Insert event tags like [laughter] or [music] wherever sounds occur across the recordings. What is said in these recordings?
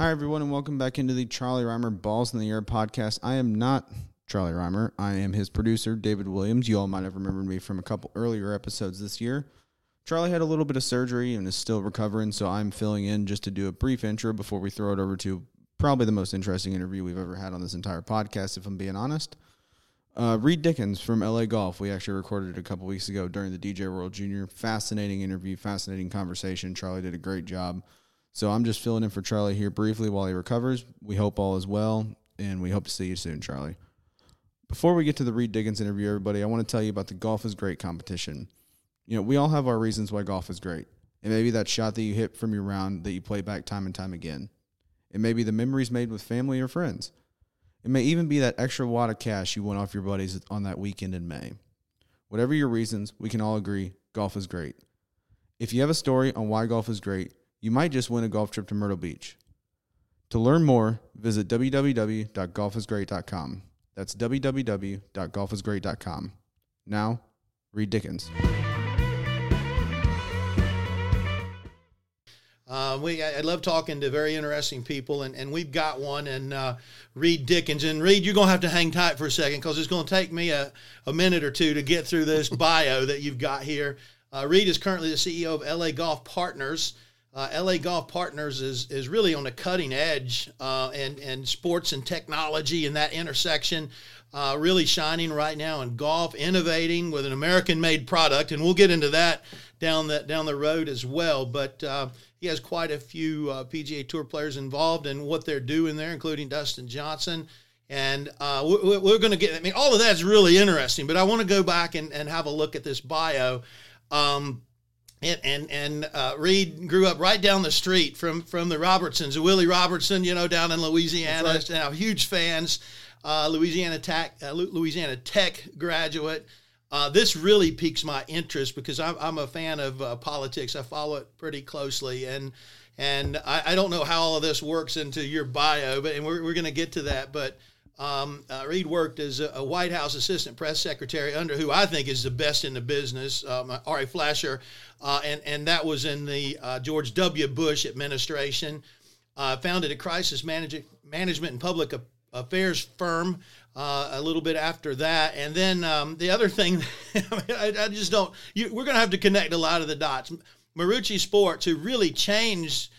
Hi, everyone, and welcome back into the Charlie Rymer Balls in the Air podcast. I am not Charlie Rymer. I am his producer, David Williams. You all might have remembered me from a couple earlier episodes this year. Charlie had a little bit of surgery and is still recovering, so I'm filling in just to do a brief intro before we throw it over to probably the most interesting interview we've ever had on this entire podcast, if I'm being honest. Uh, Reed Dickens from LA Golf. We actually recorded it a couple weeks ago during the DJ World Junior. Fascinating interview, fascinating conversation. Charlie did a great job. So I'm just filling in for Charlie here briefly while he recovers. We hope all is well, and we hope to see you soon, Charlie. Before we get to the Reed Dickens interview, everybody, I want to tell you about the Golf is Great competition. You know, we all have our reasons why golf is great. It may be that shot that you hit from your round that you play back time and time again. It may be the memories made with family or friends. It may even be that extra wad of cash you won off your buddies on that weekend in May. Whatever your reasons, we can all agree golf is great. If you have a story on why golf is great, you might just win a golf trip to Myrtle Beach. To learn more, visit www.golfisgreat.com. That's www.golfisgreat.com. Now, Reed Dickens. Uh, we I, I love talking to very interesting people, and, and we've got one, and uh, Reed Dickens. And Reed, you're gonna have to hang tight for a second because it's gonna take me a, a minute or two to get through this [laughs] bio that you've got here. Uh, Reed is currently the CEO of LA Golf Partners. Uh, LA Golf Partners is is really on the cutting edge uh, and and sports and technology and that intersection. Uh, really shining right now in golf, innovating with an American-made product, and we'll get into that down the down the road as well. But uh, he has quite a few uh, PGA Tour players involved in what they're doing there, including Dustin Johnson. And uh, we're, we're going to get, I mean, all of that's really interesting, but I want to go back and, and have a look at this bio. Um, and and, and uh, Reed grew up right down the street from from the Robertsons, Willie Robertson, you know, down in Louisiana. Right. Now huge fans, uh, Louisiana Tech, uh, Louisiana Tech graduate. Uh, this really piques my interest because I'm, I'm a fan of uh, politics. I follow it pretty closely, and and I, I, don't know how all of this works into your bio, but and we're, we're going to get to that. But um, uh, Reed worked as a, a, White House assistant press secretary under who I think is the best in the business, um, Ari Fleischer, uh, and and that was in the uh, George W. Bush administration. Uh, founded a crisis manage- management and public affairs firm uh, a little bit after that. And then um, the other thing, [laughs] I, I, just don't, you, we're going to have to connect a lot of the dots. Marucci Sports, who really changed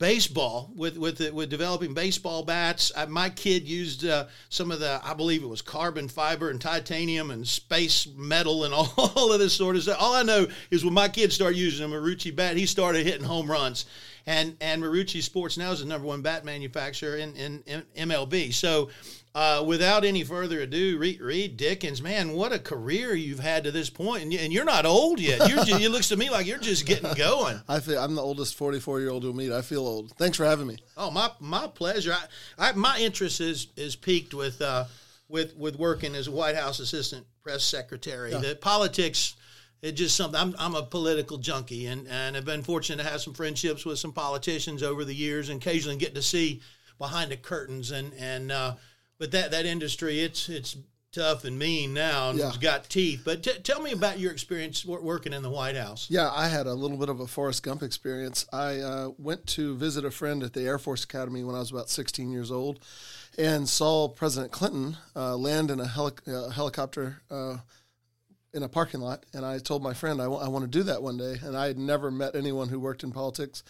baseball with with with developing baseball bats. I, my kid used uh, some of the, I believe it was carbon fiber and titanium and space metal and [laughs] all, of this sort of stuff. All I know is when my kid started using a Marucci bat, he started hitting home runs. And and Marucci Sports now is the number one bat manufacturer in, in, in MLB. So uh, without any further ado, Reed, Reed, Dickens, man, what a career you've had to this point, and, and you're not old yet. You're just, it looks to me like you're just getting going. [laughs] I feel I'm the oldest 44 year old you'll meet. I feel old. Thanks for having me. Oh, my my pleasure. I, I my interest is is piqued with uh, with with working as a White House assistant press secretary. Yeah. The politics. It's just something. I'm, I'm a political junkie, and, and I've been fortunate to have some friendships with some politicians over the years, and occasionally get to see behind the curtains. And and uh, but that that industry, it's it's tough and mean now and yeah. it's got teeth. But t- tell me about your experience working in the White House. Yeah, I had a little bit of a Forrest Gump experience. I uh, went to visit a friend at the Air Force Academy when I was about 16 years old and saw President Clinton uh, land in a heli- uh, helicopter. Uh, in a parking lot, and I told my friend I, w- I want to do that one day. And I had never met anyone who worked in politics,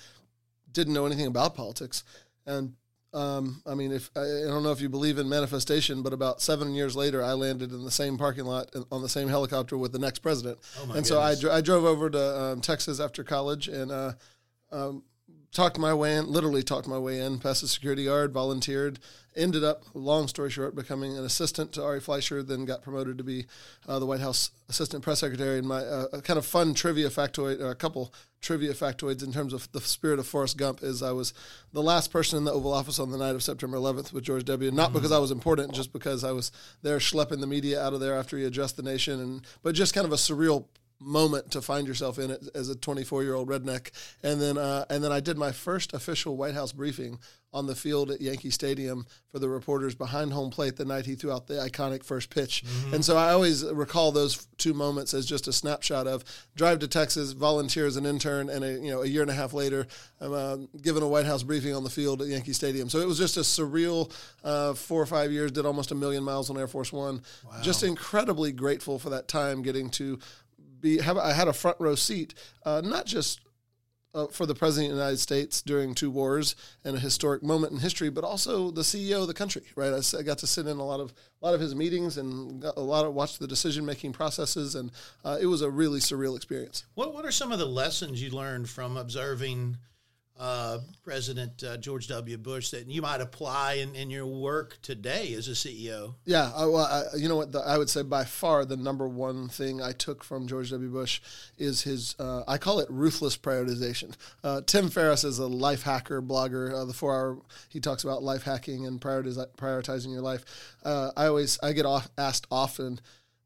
didn't know anything about politics, and um, I mean, if I, don't know if you believe in manifestation, but about seven years later, I landed in the same parking lot on the same helicopter with the next president. Oh and goodness. so I, dr- I drove over to um, Texas after college and uh, um, talked my way in, literally talked my way in, passed the security guard, volunteered, ended up, long story short, becoming an assistant to Ari Fleischer, then got promoted to be uh, the White House assistant press secretary. And my uh, kind of fun trivia factoid, or a couple trivia factoids in terms of the spirit of Forrest Gump is I was the last person in the Oval Office on the night of September 11th with George W. Not mm-hmm. because I was important, just because I was there schlepping the media out of there after he addressed the nation, and but just kind of a surreal moment to find yourself in it as a 24 year old redneck. And then, uh, and then I did my first official White House briefing on the field at Yankee Stadium for the reporters behind home plate the night he threw out the iconic first pitch. Mm-hmm. And so I always recall those two moments as just a snapshot of drive to Texas, volunteer as an intern, and a you know a year and a half later, I'm uh, given a White House briefing on the field at Yankee Stadium. So it was just a surreal uh, four or five years. Did almost a million miles on Air Force One. Wow. Just incredibly grateful for that time getting to be have I had a front row seat, uh, not just uh, for the president of the United States during two wars and a historic moment in history, but also the CEO of the country. Right, I, I got to sit in a lot of a lot of his meetings and a lot of watch the decision making processes, and uh, it was a really surreal experience. What What are some of the lessons you learned from observing? Uh, President uh, George W. Bush that you might apply in, in your work today as a CEO? Yeah, I, well, I, you know what? The, I would say by far the number one thing I took from George W. Bush is his, uh, I call it ruthless prioritization. Uh, Tim Ferriss is a life hacker blogger. Uh, the four hour, he talks about life hacking and prioritizing your life. Uh, I always, I get off, asked often,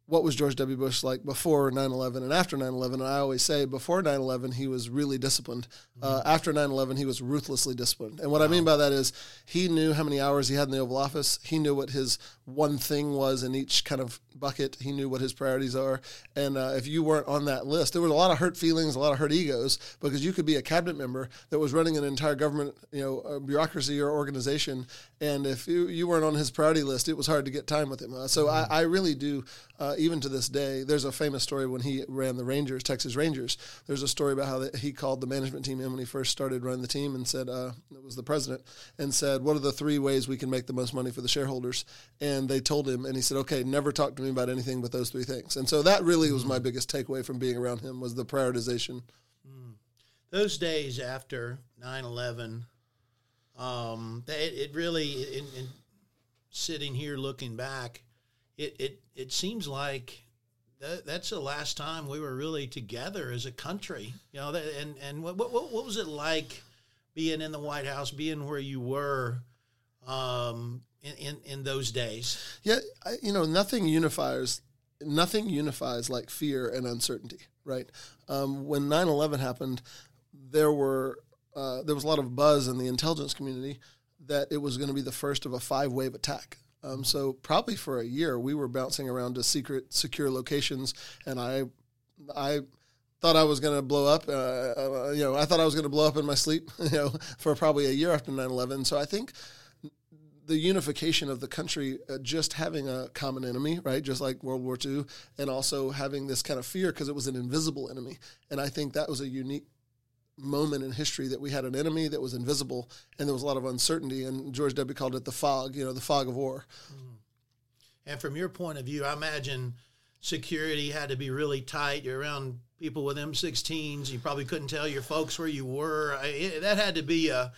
what was George W. Bush like before 9 11 and after 9 11? And I always say before 9 11, he was really disciplined. Uh, mm-hmm. after 9 11, he was ruthlessly disciplined. And what wow. I mean by that is he knew how many hours he had in the Oval Office. He knew what his one thing was in each kind of bucket. He knew what his priorities are. And uh, if you weren't on that list, there was a lot of hurt feelings, a lot of hurt egos, because you could be a cabinet member that was running an entire government, you know, bureaucracy or organization. And if you, you weren't on his priority list, it was hard to get time with him. Uh, so mm-hmm. I, I really do uh, even to this day, there's a famous story when he ran the Rangers, Texas Rangers. There's a story about how the, he called the management team in when he first started running the team and said, uh, it was the president, and said, What are the three ways we can make the most money for the shareholders? And they told him, and he said, Okay, never talk to me about anything but those three things. And so that really was my biggest takeaway from being around him was the prioritization. Mm. Those days after 9 11, um, it, it really, in, in sitting here looking back, it, it, it seems like that, that's the last time we were really together as a country. You know, that, and and what, what what was it like being in the White House, being where you were um, in, in, in those days? Yeah, I, you know, nothing unifies nothing unifies like fear and uncertainty, right? Um, when 9/11 happened, there were uh, there was a lot of buzz in the intelligence community that it was going to be the first of a five wave attack um, so probably for a year, we were bouncing around to secret, secure locations, and I, I thought I was going to blow up. Uh, uh, you know, I thought I was going to blow up in my sleep. [laughs] You know, for probably a year after 9/11. So I think the unification of the country, uh, just having a common enemy, right, just like World War II, and also having this kind of fear because it was an invisible enemy, and I think that was a unique moment in history that we had an enemy that was invisible and there was a lot of uncertainty and George W. called it the fog you know the fog of war. Mm. and from your point of view I imagine security had to be really tight. You're around people with M16s you probably couldn't tell your folks where you were. I, that had to be a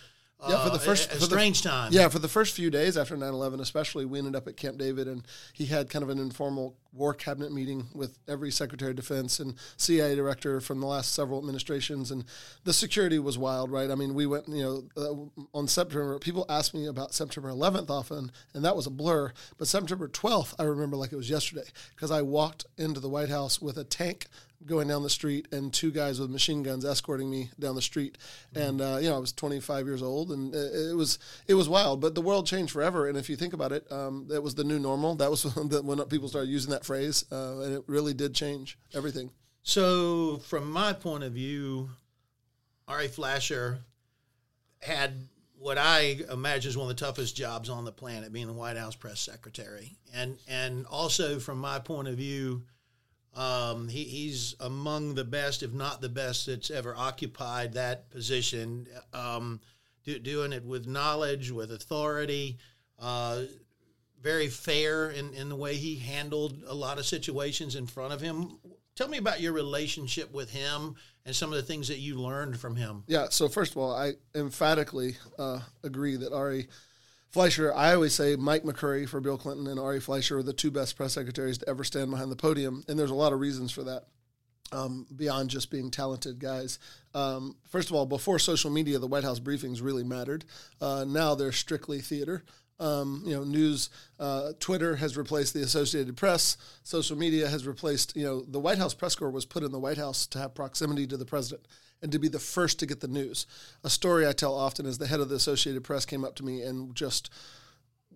yeah, for the uh, first strange the, time. Yeah, for the first few days after 9/11, especially, we ended up at Camp David, and he had kind of an informal war cabinet meeting with every Secretary of Defense and CIA director from the last several administrations, and the security was wild, right? I mean, we went, you know, uh, on September. People asked me about September 11th often, and that was a blur. But September 12th, I remember like it was yesterday because I walked into the White House with a tank going down the street and two guys with machine guns escorting me down the street. Mm-hmm. And uh, you know, I was 25 years old, and it, was it was wild. But the world changed forever. And if you think about it, um, that was the new normal. That was [laughs] when people started using that phrase, uh, and it really did change everything. So, from my point of view, Ari Fleischer had what I imagine is one of the toughest jobs on the planet, being the White House press secretary, and and also from my point of view um, he, he's among the best, if not the best, that's ever occupied that position. Um, do, doing it with knowledge, with authority, uh, very fair in, in the way he handled a lot of situations in front of him. Tell me about your relationship with him and some of the things that you learned from him. Yeah. So first of all, I emphatically uh, agree that Ari Fleischer, I always say Mike McCurry for Bill Clinton and Ari Fleischer are the two best press secretaries to ever stand behind the podium, and there's a lot of reasons for that. Um, beyond just being talented guys. Um, first of all, before social media, the White House briefings really mattered. Uh, now they're strictly theater. Um, you know, news, uh, Twitter has replaced the Associated Press. Social media has replaced, you know, the White House press corps was put in the White House to have proximity to the president and to be the first to get the news. A story I tell often is the head of the Associated Press came up to me and just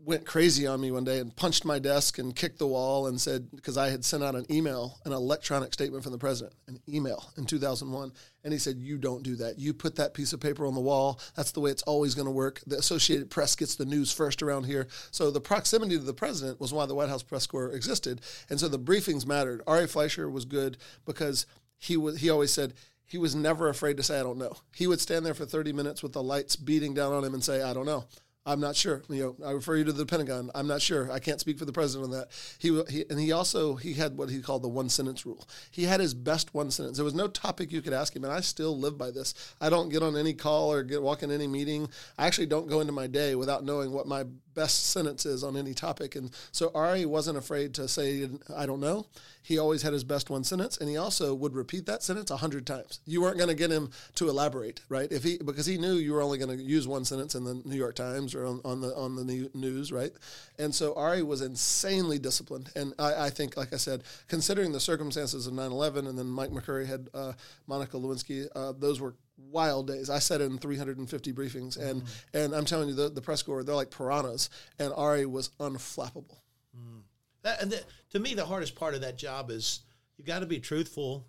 went crazy on me one day and punched my desk and kicked the wall and said because I had sent out an email, an electronic statement from the president, an email in 2001, and he said, "You don't do that. You put that piece of paper on the wall. That's the way it's always going to work. The Associated Press gets the news first around here." So the proximity to the president was why the White House press corps existed, and so the briefings mattered. Ari Fleischer was good because he was he always said he was never afraid to say I don't know. He would stand there for 30 minutes with the lights beating down on him and say I don't know. I'm not sure. You know, I refer you to the Pentagon. I'm not sure. I can't speak for the president on that. He, he and he also he had what he called the one sentence rule. He had his best one sentence. There was no topic you could ask him, and I still live by this. I don't get on any call or get walk in any meeting. I actually don't go into my day without knowing what my best sentences on any topic. And so Ari wasn't afraid to say I don't know. He always had his best one sentence, and he also would repeat that sentence a hundred times. You weren't going to get him to elaborate, right? If he because he knew you were only going to use one sentence in the New York Times or on, on the on the news, right? And so Ari was insanely disciplined, and I, I think, like I said, considering the circumstances of 9/11, and then Mike McCurry had uh, Monica Lewinsky, uh, those were wild days. I said in 350 briefings, and mm. and I'm telling you, the, the press corps they're like piranhas, and Ari was unflappable. Mm. That, and the, to me, the hardest part of that job is you got to be truthful.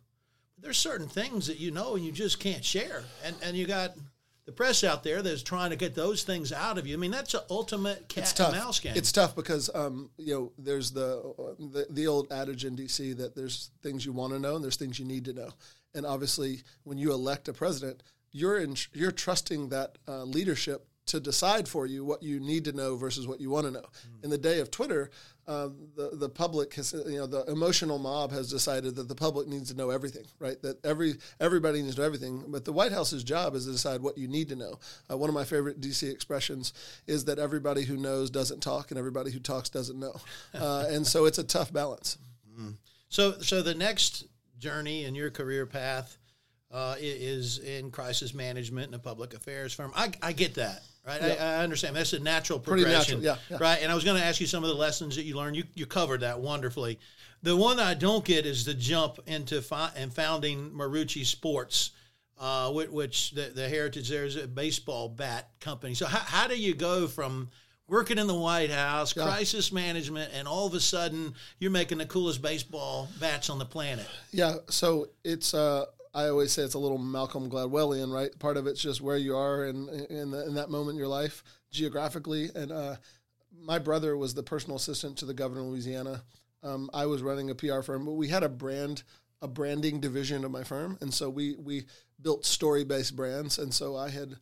There's certain things that you know and you just can't share, and and you got the press out there that's trying to get those things out of you. I mean, that's an ultimate cat and mouse game. It's tough because um, you know there's the, the the old adage in D.C. that there's things you want to know and there's things you need to know, and obviously when you elect a president, you're in, you're trusting that uh, leadership to decide for you what you need to know versus what you want to know. Mm. In the day of Twitter, uh, the the public has you know the emotional mob has decided that the public needs to know everything, right? That every everybody needs to know everything. But the White House's job is to decide what you need to know. Uh, one of my favorite DC expressions is that everybody who knows doesn't talk, and everybody who talks doesn't know. [laughs] Uh, and so it's a tough balance. Mm. So so the next journey in your career path. Uh, is in crisis management and a public affairs firm. I, I get that right? I, I, understand that's a natural progression, natural, yeah, yeah, right? And I was going to ask you some of the lessons that you learned. You you covered that wonderfully. The one I don't get is the jump into fi- and founding Marucci Sports, uh, which, which the, the heritage there is a baseball bat company. So how, how do you go from working in the White House, yeah. crisis management, and all of a sudden you're making the coolest baseball bats on the planet? Yeah, so it's uh, I always say it's a little Malcolm Gladwellian, right? Part of it's just where you are in in, the, in that moment in your life geographically. And uh, my brother was the personal assistant to the governor of Louisiana. Um, I was running a PR firm, but we had a brand a branding division of my firm, and so we we built story based brands. And so I had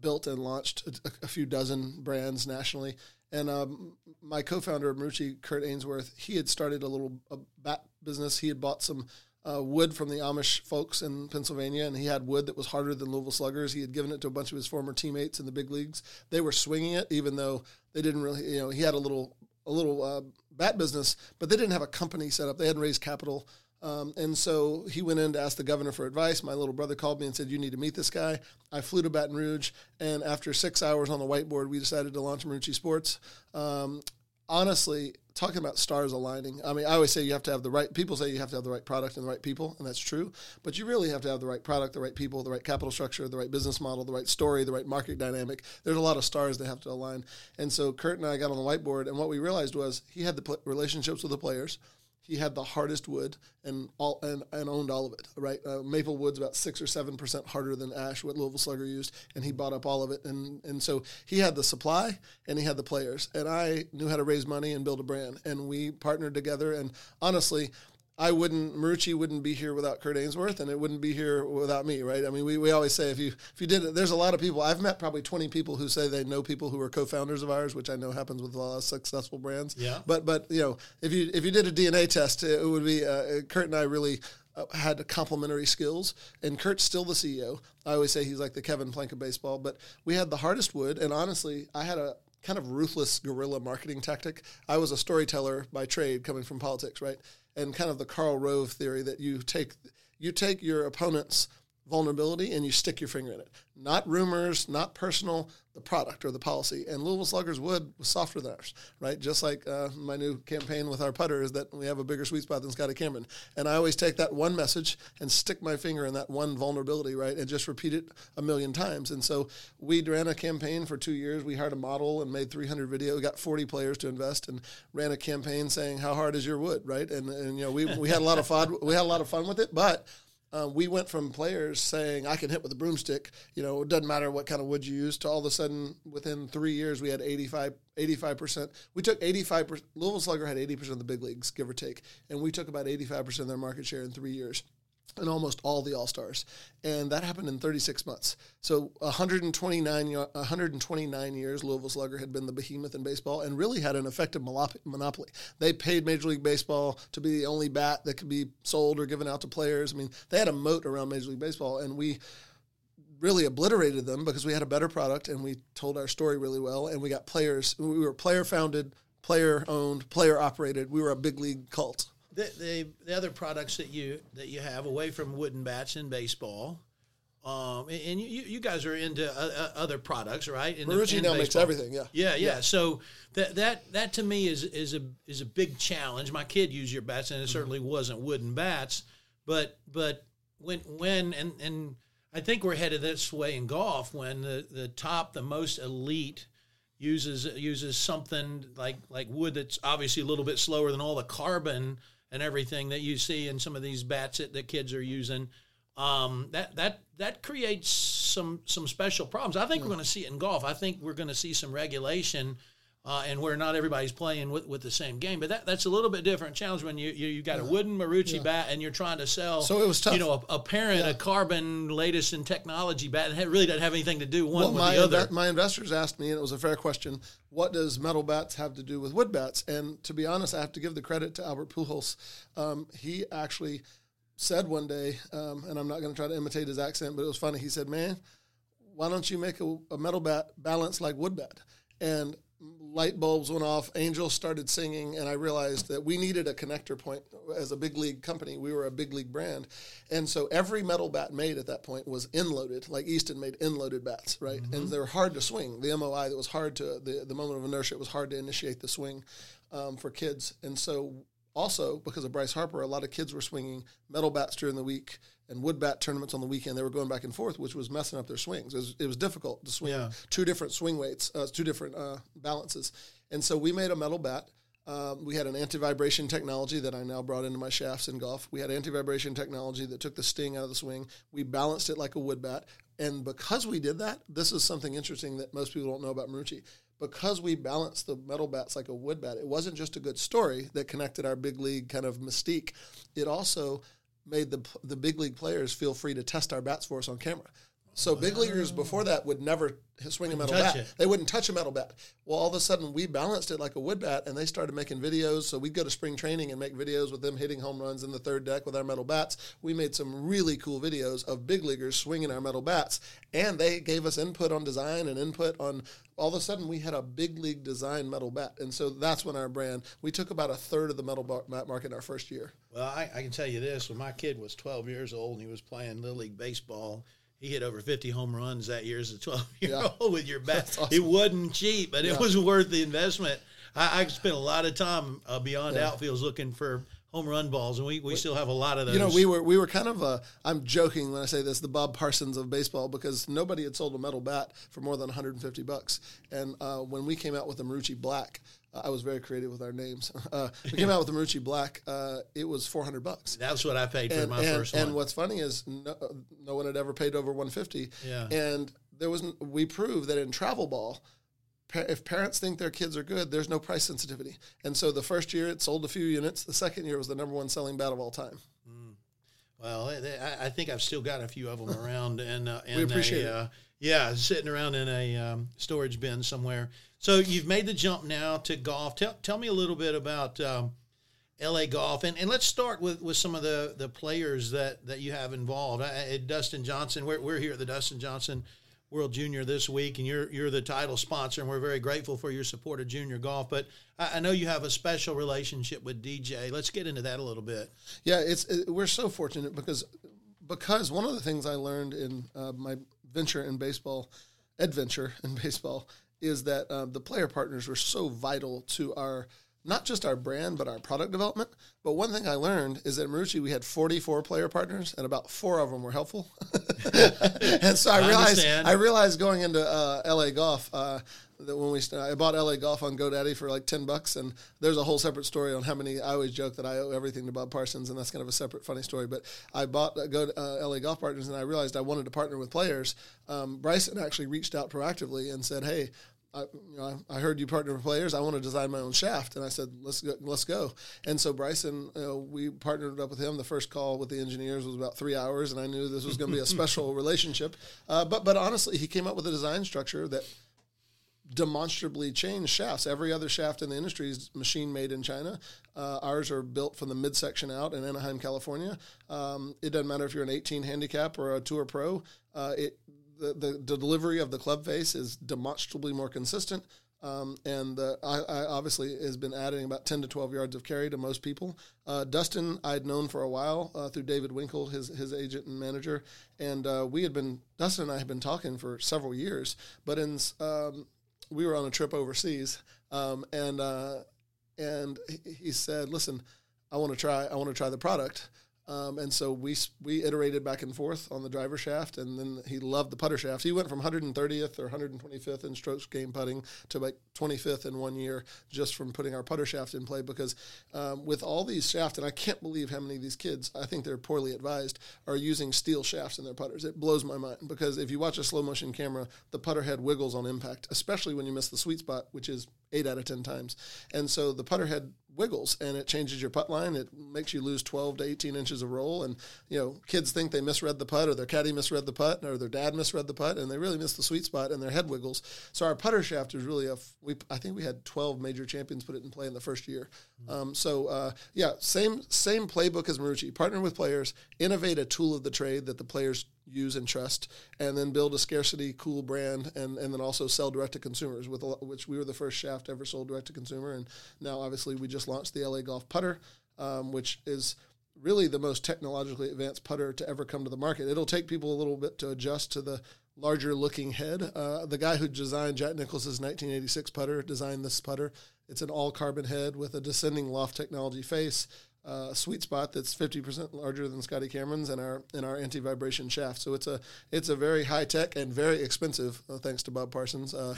built and launched a, a few dozen brands nationally. And um, my co-founder of Marucci, Kurt Ainsworth, he had started a little a bat business. He had bought some uh, wood from the Amish folks in Pennsylvania, and he had wood that was harder than Louisville Sluggers. He had given it to a bunch of his former teammates in the big leagues. They were swinging it, even though they didn't really. You know, he had a little a little uh, bat business, but they didn't have a company set up. They hadn't raised capital. Um, and so he went in to ask the governor for advice. My little brother called me and said, You need to meet this guy. I flew to Baton Rouge, and after six hours on the whiteboard, we decided to launch Marucci Sports. Um, honestly, talking about stars aligning. I mean, I always say you have to have the right people say you have to have the right product and the right people, and that's true. But you really have to have the right product, the right people, the right capital structure, the right business model, the right story, the right market dynamic. There's a lot of stars that have to align. And so Kurt and I got on the whiteboard, and what we realized was he had the relationships with the players he had the hardest wood and all and, and owned all of it. Right, uh, maple wood's about six or seven percent harder than ash, what Louisville Slugger used, and he bought up all of it. And and so he had the supply and he had the players, and I knew how to raise money and build a brand, and we partnered together. And honestly, I wouldn't Marucci wouldn't be here without Kurt Ainsworth, and it wouldn't be here without me, right? I mean, we, we always say if you if you did it, there's a lot of people. I've met probably 20 people who say they know people who are co-founders of ours, which I know happens with a lot of successful brands. Yeah. But but you know, if you if you did a DNA test, it would be uh, Kurt and I really. Uh, had complementary skills, and Kurt's still the CEO. I always say he's like the Kevin Plank of baseball, but we had the hardest wood, and honestly, I had a kind of ruthless guerrilla marketing tactic. I was a storyteller by trade, coming from politics, right? And kind of the Karl Rove theory that you take you take your opponent's vulnerability and you stick your finger in it. Not rumors, not personal, the product or the policy. And Louisville Sluggers wood was softer than ours, right? Just like uh, my new campaign with our putter is that we have a bigger sweet spot than Scotty Cameron. And I always take that one message and stick my finger in that one vulnerability, right? And just repeat it a million times. And so we ran a campaign for two years. We hired a model and made 300 video. We got 40 players to invest and ran a campaign saying, how hard is your wood, right? And, and you know, we, we had a lot of fun. We had a lot of fun with it, but uh, we went from players saying I can hit with a broomstick, you know, it doesn't matter what kind of wood you use, to all of a sudden within three years we had 85 percent. We took eighty five percent. Louisville Slugger had eighty percent of the big leagues, give or take, and we took about eighty five percent of their market share in three years and almost all the All Stars, and that happened in 36 months. So 129 129 years, Louisville Slugger had been the behemoth in baseball and really had an effective monopoly. They paid Major League Baseball to be the only bat that could be sold or given out to players. I mean, they had a moat around Major League Baseball, and we really obliterated them because we had a better product and we told our story really well, and we got players. We were player founded, player owned, player operated. We were a big league cult the, the, the other products that you that you have away from wooden bats in baseball, um, and you, you guys are into uh, other products, right? In Marucci now makes everything, yeah. yeah. yeah, yeah. So that that that to me is is a is a big challenge. My kid used your bats, and it mm-hmm. certainly wasn't wooden bats, but but when when and and I think we're headed this way in golf when the the top, the most elite uses uses something like like wood that's obviously a little bit slower than all the carbon and everything that you see in some of these bats that the kids are using. Um, that that that creates some some special problems. I think we're going to see it in golf. I think we're going to see some regulation. Uh, and where not everybody's playing with, with the same game, but that, that's a little bit different challenge when you you, you got yeah. a wooden Marucci yeah. bat and you're trying to sell. So it was tough. You know, a, a parent yeah. a carbon latest in technology bat that really doesn't have anything to do one well, with my the other. My investors asked me, and it was a fair question what does metal bats have to do with wood bats? And to be honest, I have to give the credit to Albert Pujols. Um, he actually said one day, um, and I'm not going to try to imitate his accent, but it was funny. He said, "Man, why don't you make a, a metal bat balance like wood bat?" And light bulbs went off, angels started singing, and I realized that we needed a connector point as a big league company. We were a big league brand. And so every metal bat made at that point was end-loaded, like Easton made end-loaded bats, right? Mm-hmm. And they were hard to swing. The MOI that was hard to, the, the moment of inertia it was hard to initiate the swing um, for kids. And so also, because of Bryce Harper, a lot of kids were swinging metal bats during the week and wood bat tournaments on the weekend. They were going back and forth, which was messing up their swings. It was, it was difficult to swing yeah. two different swing weights, uh, two different uh, balances. And so we made a metal bat. Um, we had an anti-vibration technology that I now brought into my shafts in golf. We had anti-vibration technology that took the sting out of the swing. We balanced it like a wood bat, and because we did that, this is something interesting that most people don't know about Marucci. Because we balanced the metal bats like a wood bat, it wasn't just a good story that connected our big league kind of mystique. It also made the the big league players feel free to test our bats for us on camera. So big leaguers before that would never swing a metal bat. It. They wouldn't touch a metal bat. Well, all of a sudden we balanced it like a wood bat, and they started making videos. So we'd go to spring training and make videos with them hitting home runs in the third deck with our metal bats. We made some really cool videos of big leaguers swinging our metal bats, and they gave us input on design and input on. All of a sudden, we had a big league design metal bat, and so that's when our brand. We took about a third of the metal bat market in our first year. Well, I, I can tell you this: when my kid was 12 years old and he was playing little league baseball he hit over 50 home runs that year as a [laughs] 12 year yeah. old with your bat. Awesome. It wasn't cheap, but yeah. it was worth the investment. I, I spent a lot of time uh, beyond yeah. outfields looking for home run balls, and we, we still have a lot of those. You know, we were we were kind of uh, I'm joking when I say this, the Bob Parsons of baseball, because nobody had sold a metal bat for more than 150 bucks. And uh, when we came out with the Marucci Black, I was very creative with our names. [laughs] Uh, we came out with the Marucci Black. Uh, it was four hundred bucks. That's what I paid for my and, first one. And what's funny is no, no one had ever paid over one fifty. Yeah. And there was we proved that in travel ball, if parents think their kids are good, there's no price sensitivity. And so the first year it sold a few units. The second year was the number one selling bat of all time. Mm. Well, I think I've still got a few of them [laughs] around, and, uh, we appreciate a, it. Uh, yeah, sitting around in a um, storage bin somewhere. So you've made the jump now to golf. Tell, tell me a little bit about um, LA Golf, and, and let's start with, with some of the, the players that, that you have involved. I, Dustin Johnson, we're, we're here at the Dustin Johnson World Junior this week, and you're you're the title sponsor, and we're very grateful for your support of junior golf. But I, I know you have a special relationship with DJ. Let's get into that a little bit. Yeah, it's it, we're so fortunate because because one of the things I learned in uh, my venture in baseball, adventure in baseball, is that uh, the player partners were so vital to our not just our brand but our product development. But one thing I learned is that at Marucci we had 44 player partners and about four of them were helpful. [laughs] and so I, I realized understand. I realized going into uh, LA Golf uh, that when we st- I bought LA Golf on GoDaddy for like 10 bucks and there's a whole separate story on how many I always joke that I owe everything to Bob Parsons and that's kind of a separate funny story but I bought uh, Go uh, LA Golf Partners and I realized I wanted to partner with players um, Bryson actually reached out proactively and said hey I, you know, I heard you partner with players. I want to design my own shaft, and I said, "Let's go, let's go." And so Bryson, you know, we partnered up with him. The first call with the engineers was about three hours, and I knew this was going to be a [laughs] special relationship. Uh, but but honestly, he came up with a design structure that demonstrably changed shafts. Every other shaft in the industry is machine made in China. Uh, ours are built from the midsection out in Anaheim, California. Um, it doesn't matter if you're an 18 handicap or a tour pro. Uh, it the, the, the delivery of the club face is demonstrably more consistent. Um, and uh, I, I obviously has been adding about 10 to 12 yards of carry to most people. Uh, Dustin, I'd known for a while uh, through David Winkle, his his agent and manager, and uh, we had been Dustin and I had been talking for several years. But in um, we were on a trip overseas, um, and uh, and he- said, "Listen, I want to try. I want to try the product." Um, and so we we iterated back and forth on the driver shaft, and then he loved the putter shaft. He went from 130th or 125th in strokes gained putting to like 25th in one year just from putting our putter shaft in play. Because um, with all these shafts, and I can't believe how many of these kids, I think they're poorly advised, are using steel shafts in their putters. It blows my mind because if you watch a slow motion camera, the putter head wiggles on impact, especially when you miss the sweet spot, which is eight out of 10 times. And so the putter head wiggles and it changes your putt line. It makes you lose 12 to 18 inches of roll. And, you know, kids think they misread the putt or their caddy misread the putt or their dad misread the putt and they really miss the sweet spot and their head wiggles. So our putter shaft is really a, f- we, I think we had 12 major champions put it in play in the first year. Um, so, uh, yeah, same, same playbook as Marucci. Partner with players, innovate a tool of the trade that the players use and trust, and then build a scarcity cool brand, and, and then also sell direct to consumers. With a, lo- which we were the first shaft ever sold direct to consumer, and now obviously we just launched the LA Golf Putter, um, which is really the most technologically advanced putter to ever come to the market. It'll take people a little bit to adjust to the larger looking head. Uh, the guy who designed Jack Nicklaus's 1986 putter designed this putter. It's an all carbon head with a descending loft technology face uh, sweet spot that's 50% larger than Scotty Cameron's and our and our anti vibration shaft. So it's a it's a very high tech and very expensive, uh, thanks to Bob Parsons, uh,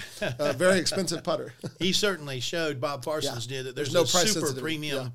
very [laughs] expensive putter. He certainly showed Bob Parsons Yeah. did that. There's, There's no super premium Yeah.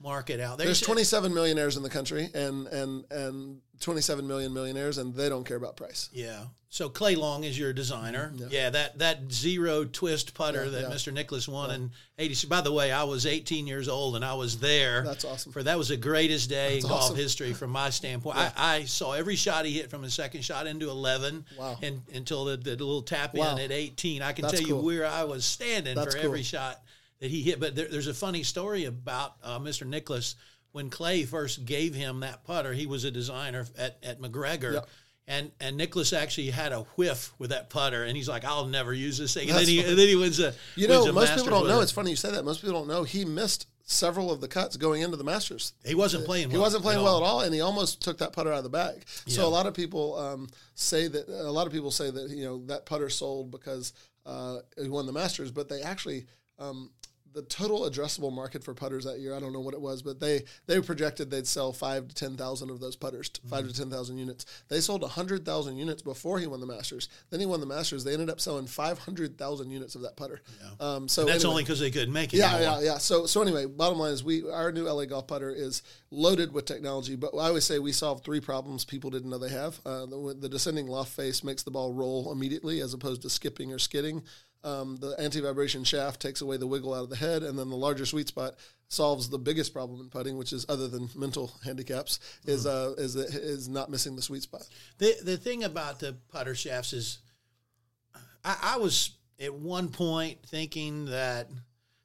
Market out there. There's 27 millionaires in the country and and and 27 million millionaires, and they don't care about price. Yeah. So Clay Long is your designer. Yeah, that that zero twist putter Yeah, that yeah. Mr. Nicklaus won in '86. By the way, I was 18 years old and I was there. That's awesome. For that was the greatest day in golf history from my standpoint. I, I saw every shot he hit from his second shot into 11. Wow. And until the, the little tap Wow. in at 18, I can That's tell you cool. where I was standing That's for cool. every shot that he hit. But there, there's a funny story about uh, Mr. Nicklaus. When Clay first gave him that putter, he was a designer at, at MacGregor. Yep. And and Nicklaus actually had a whiff with that putter, and he's like, "I'll never use this thing." And That's then he funny. and then he wins a You wins know, a most Masters people don't know. it. It's funny you say that. Most people don't know he missed several of the cuts going into the Masters. He wasn't playing. He well wasn't playing at well at all, and he almost took that putter out of the bag. So a lot of people um, say that a lot of people say that you know that putter sold because uh, he won the Masters, but they actually. Um, the total addressable market for putters that year, I don't know what it was, but they they projected they'd sell five to ten thousand of those putters, t- five to ten thousand units. They sold hundred thousand units before he won the Masters. Then he won the Masters. They ended up selling five hundred thousand units of that putter. Um, so And that's anyway. only because they couldn't make it. Yeah, anymore. yeah, yeah. So, so anyway, bottom line is we our new LA golf putter is loaded with technology. But I always say we solved three problems people didn't know they have. Uh, the, the descending loft face makes the ball roll immediately, as opposed to skipping or skidding. Um, the anti-vibration shaft takes away the wiggle out of the head, and then the larger sweet spot solves the biggest problem in putting, which is other than mental handicaps, is uh, is is not missing the sweet spot. The the thing about the putter shafts is, I, I was at one point thinking that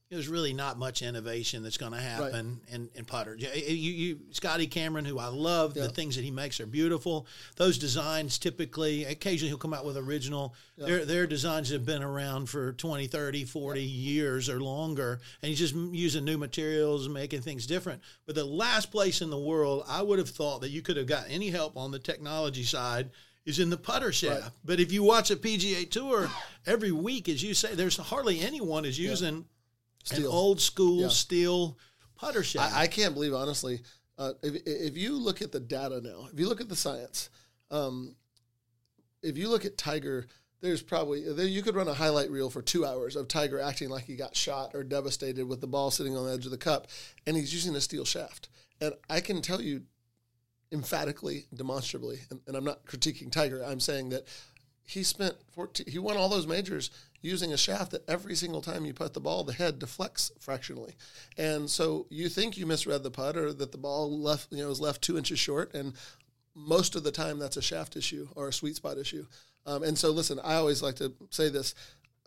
there's really not much innovation that's going to happen in, in putter. Eh, you, you, Scotty Cameron, who I love, yeah. the things that he makes are beautiful. Those designs typically, occasionally he'll come out with original. Yeah. Their, their designs have been around for 20, 30, 40 yeah. years or longer, and he's just using new materials and making things different. But the last place in the world I would have thought that you could have got any help on the technology side is in the putter shaft. Right. But if you watch a PGA Tour every week, as you say, there's hardly anyone is using – Steel. An old school yeah. steel putter shaft. I, I, can't believe, honestly, uh, if, if you look at the data now, if you look at the science, um, if you look at Tiger, there's probably there, you could run a highlight reel for two hours of Tiger acting like he got shot or devastated with the ball sitting on the edge of the cup, and he's using a steel shaft. And I can tell you emphatically, demonstrably, and, and I'm not critiquing Tiger. I'm saying that he spent 14, he won all those majors using a shaft that every single time you put the ball, the head deflects fractionally. And so you think you misread the putt or that the ball left, you know, is left two inches short. And most of the time that's a shaft issue or a sweet spot issue. Um, and so listen, I always like to say this.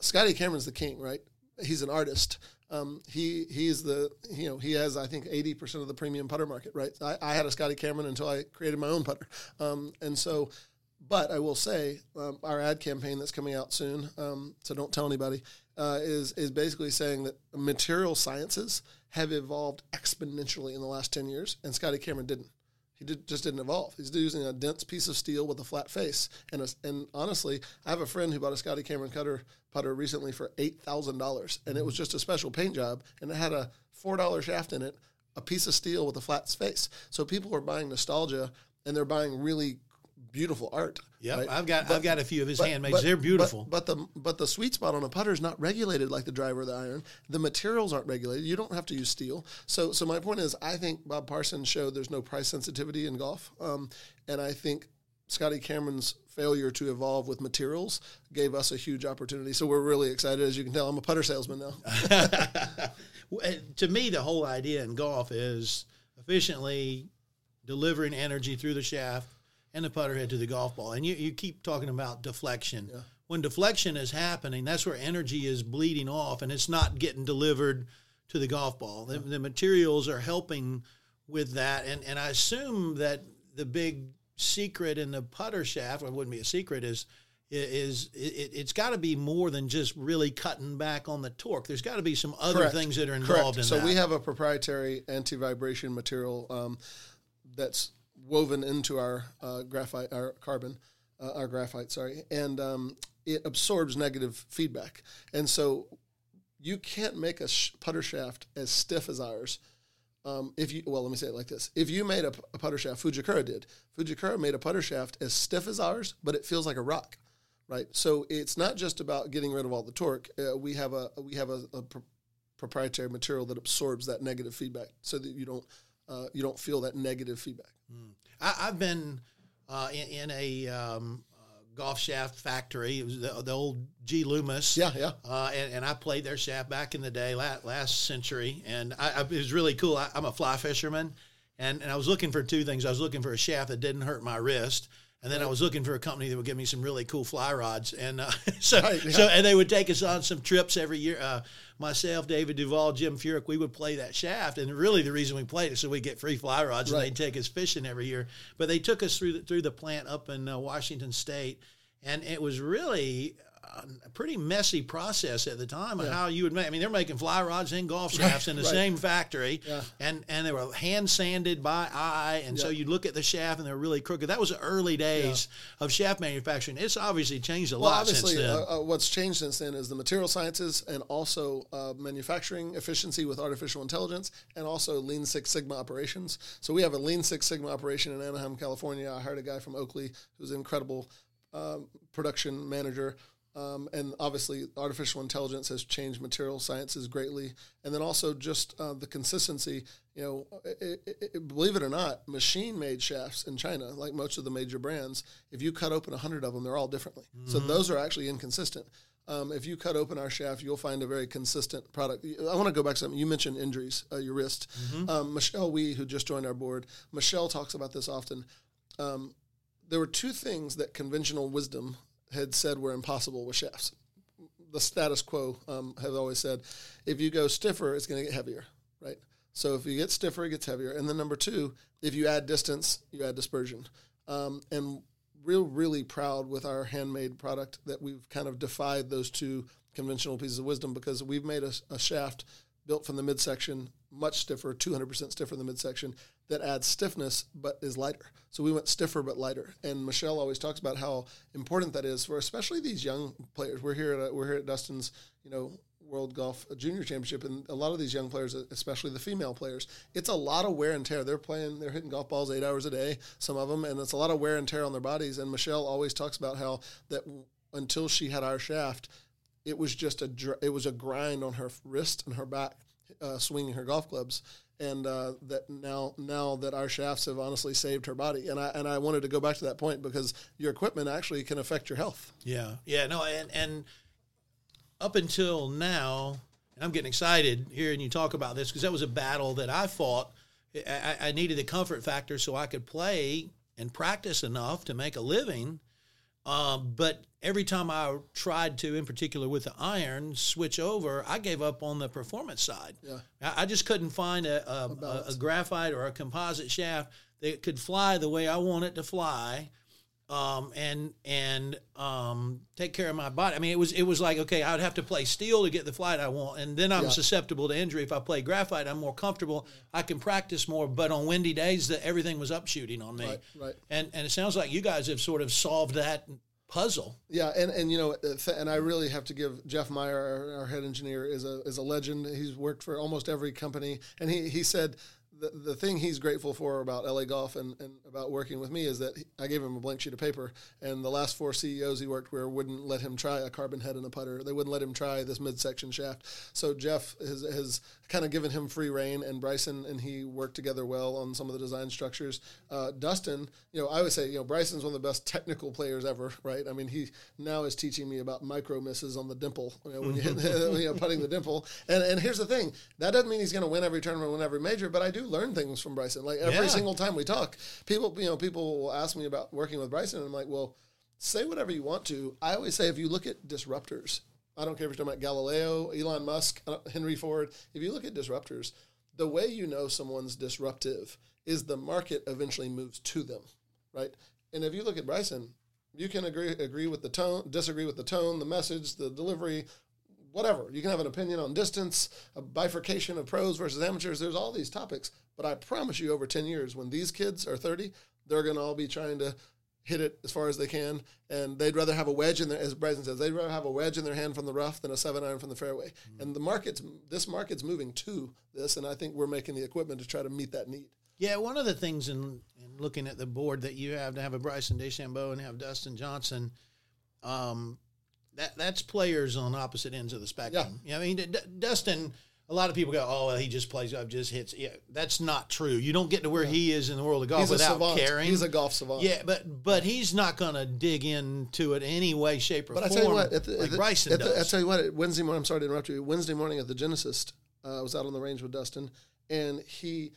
Scotty Cameron's the king, right? He's an artist. Um, he he's the you know he has I think eighty percent of the premium putter market, right? I, I, had a Scotty Cameron until I created my own putter, um, and so but I will say um, our ad campaign that's coming out soon, um, so don't tell anybody, uh, is is basically saying that material sciences have evolved exponentially in the last ten years, and Scotty Cameron didn't. He did, just didn't evolve. He's using a dense piece of steel with a flat face. And a, and honestly, I have a friend who bought a Scotty Cameron cutter putter recently for eight thousand dollars, and it was just a special paint job, and it had a four dollar shaft in it, a piece of steel with a flat face. So people are buying nostalgia, and they're buying really beautiful art. Yeah, right? I've got but, I've got a few of his but, handmades. But, They're beautiful. But, the but the sweet spot on a putter is not regulated like the driver of the iron. The materials aren't regulated. You don't have to use steel. So so my point is, I think Bob Parsons showed there's no price sensitivity in golf, um, and I think Scotty Cameron's failure to evolve with materials gave us a huge opportunity. So we're really excited. As you can tell, I'm a putter salesman now. [laughs] to me, the whole idea in golf is efficiently delivering energy through the shaft and the putter head to the golf ball. And you, you keep talking about deflection. Yeah. When deflection is happening, that's where energy is bleeding off and it's not getting delivered to the golf ball. The, the materials are helping with that. And, and I assume that the big secret in the putter shaft, well, it wouldn't be a secret, is is it, has got to be more than just really cutting back on the torque. There's got to be some other Correct. things that are involved Correct. in so that. So we have a proprietary anti-vibration material um, that's woven into our uh, graphite, our carbon, uh, our graphite, sorry, and um, it absorbs negative feedback. And so you can't make a sh- putter shaft as stiff as ours. Um, if you well, let me say it like this: If you made a, putter shaft, Fujikura did. Fujikura made a putter shaft as stiff as ours, but it feels like a rock, right? So it's not just about getting rid of all the torque. Uh, we have a we have a, a pr- proprietary material that absorbs that negative feedback, so that you don't uh, you don't feel that negative feedback. Mm. I, have been uh, in, in, a um, uh, golf shaft factory. It was the, the old G Loomis. Yeah, yeah. Uh, and, and, I played their shaft back in the day, last, last century, and I, I, it was really cool. I, am a fly fisherman, and, and I was looking for two things. I was looking for a shaft that didn't hurt my wrist, and then I was looking for a company that would give me some really cool fly rods, and uh, [laughs] so right, yeah. so and they would take us on some trips every year. Uh, myself, David Duval, Jim Furyk, we would play that shaft, and really the reason we played it so we'd get free fly rods, right. and they'd take us fishing every year. But they took us through the, through the plant up in uh, Washington State, and it was really a pretty messy process at the time of yeah. how you would make. I mean, they're making fly rods and golf [laughs] shafts right, in the right. same factory, yeah. and and they were hand sanded by eye, and yeah. so you look at the shaft and they're really crooked. That was the early days of shaft manufacturing. It's obviously changed a well, lot obviously, since then. Uh, uh, what's changed since then is the material sciences and also uh, manufacturing efficiency with artificial intelligence, and also Lean Six Sigma operations. So we have a Lean Six Sigma operation in Anaheim, California. I hired a guy from Oakley who's an incredible um, production manager um, and obviously, artificial intelligence has changed material sciences greatly. And then also just uh, the consistency. You know, it, it, it, believe it or not, machine-made shafts in China, like most of the major brands, if you cut open hundred of them, they're all differently. Mm-hmm. So those are actually inconsistent. Um, if you cut open our shaft, you'll find a very consistent product. I want to go back to something you mentioned injuries, uh, your wrist. Mm-hmm. Um, Michelle Wie, who just joined our board, Michelle talks about this often. Um, there were two things that conventional wisdom had said were impossible with shafts. the status quo um, have always said, if you go stiffer, it's going to get heavier, right? So if you get stiffer, it gets heavier. And then number two, if you add distance, you add dispersion. Um, and real, really proud with our handmade product that we've kind of defied those two conventional pieces of wisdom because we've made a, a shaft built from the midsection much stiffer, 200% stiffer in the midsection that adds stiffness but is lighter. So we went stiffer but lighter. And Michelle always talks about how important that is for especially these young players. We're here at uh, we're here at Dustin's, you know, World Golf uh, Junior Championship, and a lot of these young players, uh, especially the female players, it's a lot of wear and tear. They're playing, they're hitting golf balls eight hours a day, some of them, and it's a lot of wear and tear on their bodies. And Michelle always talks about how that until she had our shaft, it was just a it was a grind on her wrist and her back, uh, swinging her golf clubs. And uh, that now, now that our shafts have honestly saved her body, and I and I wanted to go back to that point because your equipment actually can affect your health. Yeah, yeah, no, and and up until now, I'm getting excited hearing you talk about this because that was a battle that I fought. I, I, needed the comfort factor so I could play and practice enough to make a living. Um, but every time I tried to, in particular with the iron, switch over, I gave up on the performance side. Yeah. I, I just couldn't find a, a, a, a graphite or a composite shaft that could fly the way I want it to fly um, and and um, take care of my body. I mean, it was it was like okay, I would have to play steel to get the flight I want, and then I'm yeah. susceptible to injury. If I play graphite, I'm more comfortable. I can practice more. But on windy days, that everything was up shooting on me. Right, right. And and it sounds like you guys have sort of solved that puzzle. Yeah, and, and you know, and I really have to give Jeff Meyer, our, our head engineer, is a is a legend. He's worked for almost every company, and he he said the, the thing he's grateful for about LA Golf and, and about working with me is that he, I gave him a blank sheet of paper, and the last four CEOs he worked with wouldn't let him try a carbon head and a putter. They wouldn't let him try this midsection shaft. So Jeff has, has kind of given him free reign, and Bryson and he worked together well on some of the design structures. Uh, Dustin, you know, I would say, you know, Bryson's one of the best technical players ever, right? I mean, he now is teaching me about micro misses on the dimple, you know, when you hit, [laughs] you know, putting the dimple. And and here's the thing, that doesn't mean he's going to win every tournament, win every major, but I do learn things from Bryson. Like every yeah. single time we talk, people, you know, people will ask me about working with Bryson, and I'm like, well, say whatever you want to. I always say if you look at disruptors, I don't care if you're talking about Galileo, Elon Musk, uh, Henry Ford. If you look at disruptors, the way you know someone's disruptive is the market eventually moves to them, right? And if you look at Bryson, you can agree agree with the tone, disagree with the tone, the message, the delivery, whatever. You can have an opinion on distance, a bifurcation of pros versus amateurs. There's all these topics, but I promise you, over ten years, when these kids are thirty, they're going to all be trying to hit it as far as they can, and they'd rather have a wedge in their, as Bryson says, they'd rather have a wedge in their hand from the rough than a seven iron from the fairway. Mm-hmm. And the market's this market's moving to this, and I think we're making the equipment to try to meet that need. Yeah, one of the things in, in looking at the board that you have to have a Bryson DeChambeau and have Dustin Johnson, um, that that's players on opposite ends of the spectrum. Yeah, I mean, D- Dustin a lot of people go, "Oh, well, he just plays up, just hits." Yeah, that's not true. You don't get to where yeah. he is in the world of golf he's without caring. He's a golf savant. Yeah, but but he's not going to dig into it any way, shape, or but form. But I tell you what, at the, like the, Bryson does. The, I tell you what, Wednesday morning. I'm sorry to interrupt you. Wednesday morning at the Genesis, uh, I was out on the range with Dustin, and he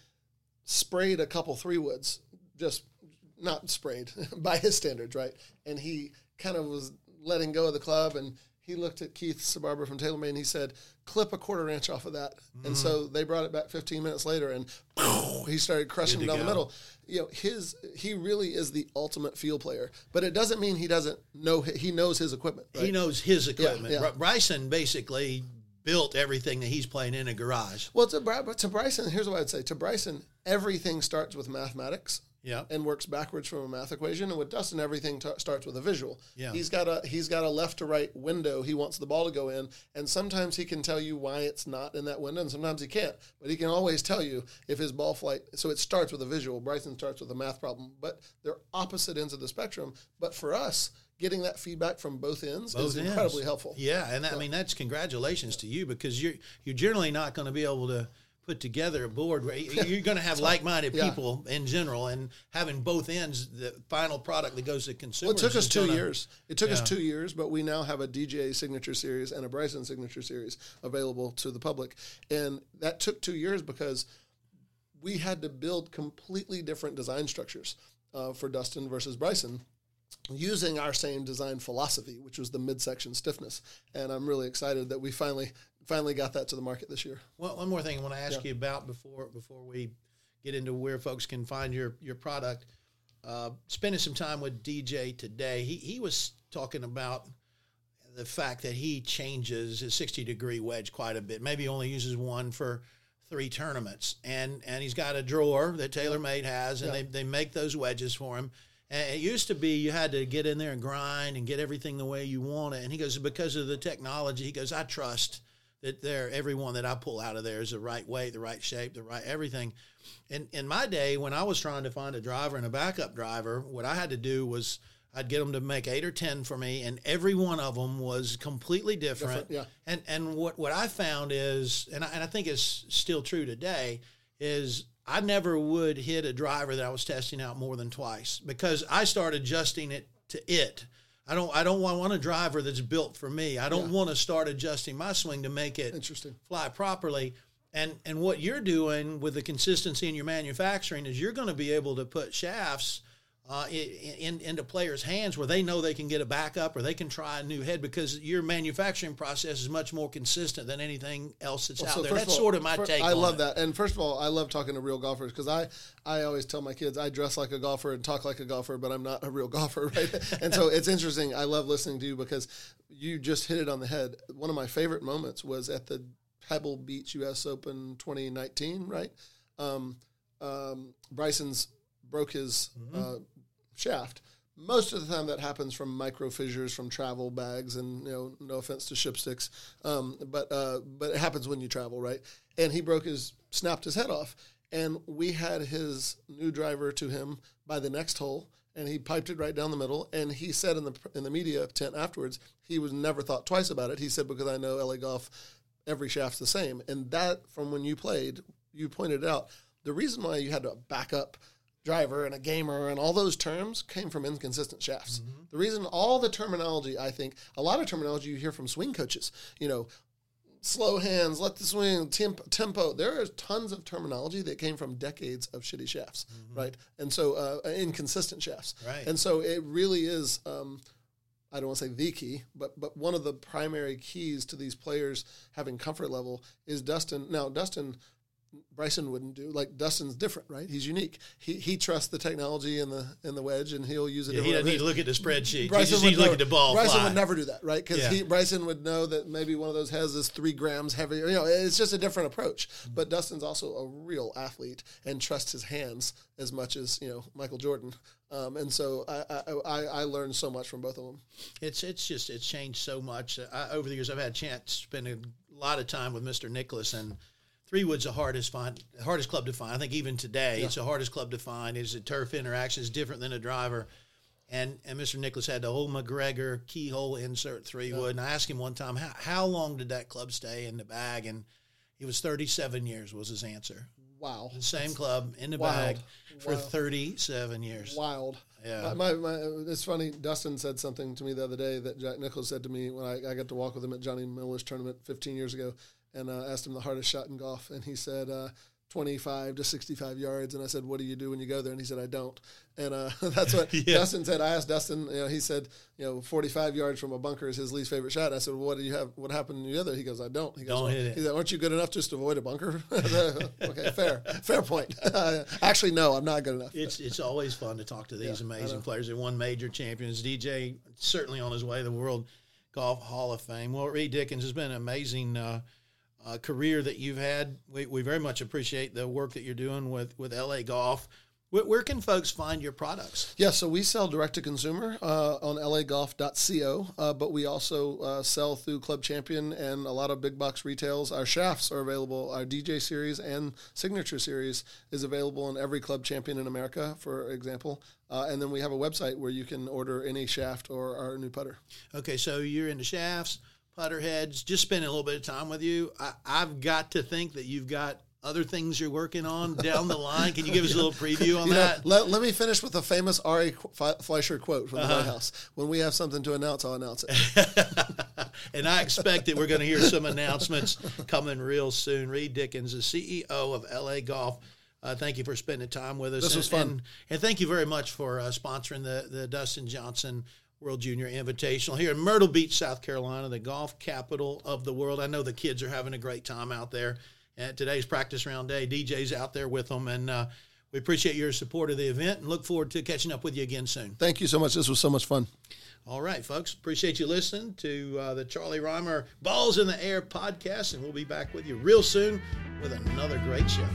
sprayed a couple three woods, just not sprayed [laughs] by his standards, right? And he kind of was letting go of the club and he looked at Keith Sbarbaro from TaylorMade and he said, clip a quarter inch off of that. Mm-hmm. And so they brought it back 15 minutes later and [laughs] he started crushing it down go. the middle. You know, his he really is the ultimate field player, but it doesn't mean he doesn't know he knows his equipment. Right? He knows his equipment. Yeah, yeah. Bryson basically built everything that he's playing in a garage. Well, to, to Bryson, here's what I'd say. To Bryson, everything starts with mathematics yeah. and works backwards from a math equation. And with Dustin, everything t- starts with a visual. Yeah. He's got a he's got a left to right window he wants the ball to go in, and sometimes he can tell you why it's not in that window, and sometimes he can't. But he can always tell you if his ball flight. So it starts with a visual. Bryson starts with a math problem, but they're opposite ends of the spectrum. But for us, getting that feedback from both ends both is ends. incredibly helpful. Yeah, and that, I mean that's congratulations to you because you're you're generally not going to be able to put together a board where [laughs] you're going to have like-minded yeah. people in general and having both ends the final product that goes to consumers well, it took us two years it took yeah. us two years but we now have a dj signature series and a bryson signature series available to the public and that took two years because we had to build completely different design structures uh, for dustin versus bryson using our same design philosophy, which was the midsection stiffness. And I'm really excited that we finally finally got that to the market this year. Well, one more thing I want to ask you about before before we get into where folks can find your your product. Uh, spending some time with DJ today, he he was talking about the fact that he changes his 60 degree wedge quite a bit. Maybe he only uses one for three tournaments, and and he's got a drawer that TaylorMade has, and Yeah. they they make those wedges for him. And it used to be you had to get in there and grind and get everything the way you want it. And he goes because of the technology. He goes, I trust that there everyone that I pull out of there is the right weight, the right shape, the right everything. And in my day, when I was trying to find a driver and a backup driver, what I had to do was I'd get them to make eight or ten for me, and every one of them was completely different. Different, yeah. And and what what I found is, and I, and I think it's still true today, is I never would hit a driver that I was testing out more than twice because I started adjusting it to it. I don't I don't want, want a driver that's built for me. I don't want to start adjusting my swing to make it Interesting. fly properly. And and what you're doing with the consistency in your manufacturing is you're going to be able to put shafts uh, in, in into players' hands where they know they can get a backup or they can try a new head because your manufacturing process is much more consistent than anything else that's out So there. first That's all, sort of my fir- take. I love it. that. And first of all, I love talking to real golfers because I, I always tell my kids I dress like a golfer and talk like a golfer, but I'm not a real [laughs] golfer, right? [laughs] and so it's interesting. I love listening to you because you just hit it on the head. One of my favorite moments was at the Pebble Beach U.S. Open 2019, right? Um, um, Bryson's broke his uh, shaft. Most of the time, that happens from micro fissures from travel bags, and you know, no offense to Ship Sticks, um, but uh, but it happens when you travel, right? And he broke his, snapped his head off, and we had his new driver to him by the next hole, and he piped it right down the middle. And he said in the in the media tent afterwards, he was never thought twice about it. He said because I know LA Golf, every shaft's the same, and that from when you played, you pointed out the reason why you had to back up driver and a gamer and all those terms came from inconsistent shafts. The reason all the terminology, I think, a lot of terminology you hear from swing coaches, you know, slow hands, let the swing, temp, tempo. There is tons of terminology that came from decades of shitty shafts, right? And so uh, inconsistent shafts. Right. And so it really is. Um, I don't want to say the key, but but one of the primary keys to these players having comfort level is Dustin. Now Dustin, Bryson wouldn't do like Dustin's different, right? He's unique. He he trusts the technology in the in the wedge, and he'll use it. Yeah, he doesn't need to look at the spreadsheet. he Bryson just would to look never- at the ball Bryson fly. would never do that, right? Because Yeah. he Bryson would know that maybe one of those has is three grams heavier. You know, it's just a different approach. But Dustin's also a real athlete and trusts his hands as much as you know Michael Jordan. Um, and so I, I I I learned so much from both of them. It's it's just it's changed so much. I, over the years, I've had a chance to spend a lot of time with Mr. Nicklaus, and Three Wood's the hardest find, hardest club to find. I think even today, it's the hardest club to find. Is a turf interaction is different than a driver, and and Mr. Nicklaus had the whole MacGregor keyhole insert three wood, and I asked him one time how how long did that club stay in the bag, and it was thirty seven years was his answer. Wow, The same club in the Wild. bag for Wow. thirty seven years. wild. Yeah. My, my, my, it's funny. Dustin said something to me the other day that Jack Nicklaus said to me when I, I got to walk with him at Johnny Miller's tournament 15 years ago, and uh, asked him the hardest shot in golf, and he said uh, 25 to 65 yards, and I said, "What do you do when you go there?" And he said, "I don't." And uh, [laughs] that's what [laughs] Yeah. Dustin said. I asked Dustin. You know, he said, "You know, 45 yards from a bunker is his least favorite shot." And I said, well, "What do you have? What happened in the other?" He goes, "I don't." He goes, Don't well, hit it. He said, "Aren't you good enough just to avoid a bunker?" [laughs] okay, fair, fair point. Actually, no, I'm not good enough. It's it's always fun to talk to these amazing players. They won major champions. DJ certainly on his way to the World Golf Hall of Fame. Well, Reed Dickens has been an amazing uh, uh, career that you've had. We, we very much appreciate the work that you're doing with with LA Golf. Where, where can folks find your products? Yeah, so we sell direct to consumer uh, on lagolf.co, uh, but we also uh, sell through Club Champion and a lot of big box retails. Our shafts are available. Our DJ series and signature series is available in every Club Champion in America, for example. Uh, and then we have a website where you can order any shaft or our new putter. Okay, so you're into shafts, putter heads. Just spending a little bit of time with you. I, I've got to think that you've got other things you're working on down the line. Can you give us a little [laughs] preview on You know, that? let, let me finish with a famous Ari Fleischer quote from the White House. When we have something to announce, I'll announce it. [laughs] and I expect that we're going to hear some announcements coming real soon. Reed Dickens, the CEO of LA Golf. Uh, thank you for spending time with us. This and, was fun. And, and thank you very much for uh, sponsoring the, the Dustin Johnson World Junior Invitational here in Myrtle Beach, South Carolina, the golf capital of the world. I know the kids are having a great time out there. And today's practice round day, DJ's out there with them. And uh, we appreciate your support of the event and look forward to catching up with you again soon. Thank you so much. This was so much fun. All right, folks. Appreciate you listening to uh, the Charlie Rymer Balls in the Air podcast, and we'll be back with you real soon with another great show.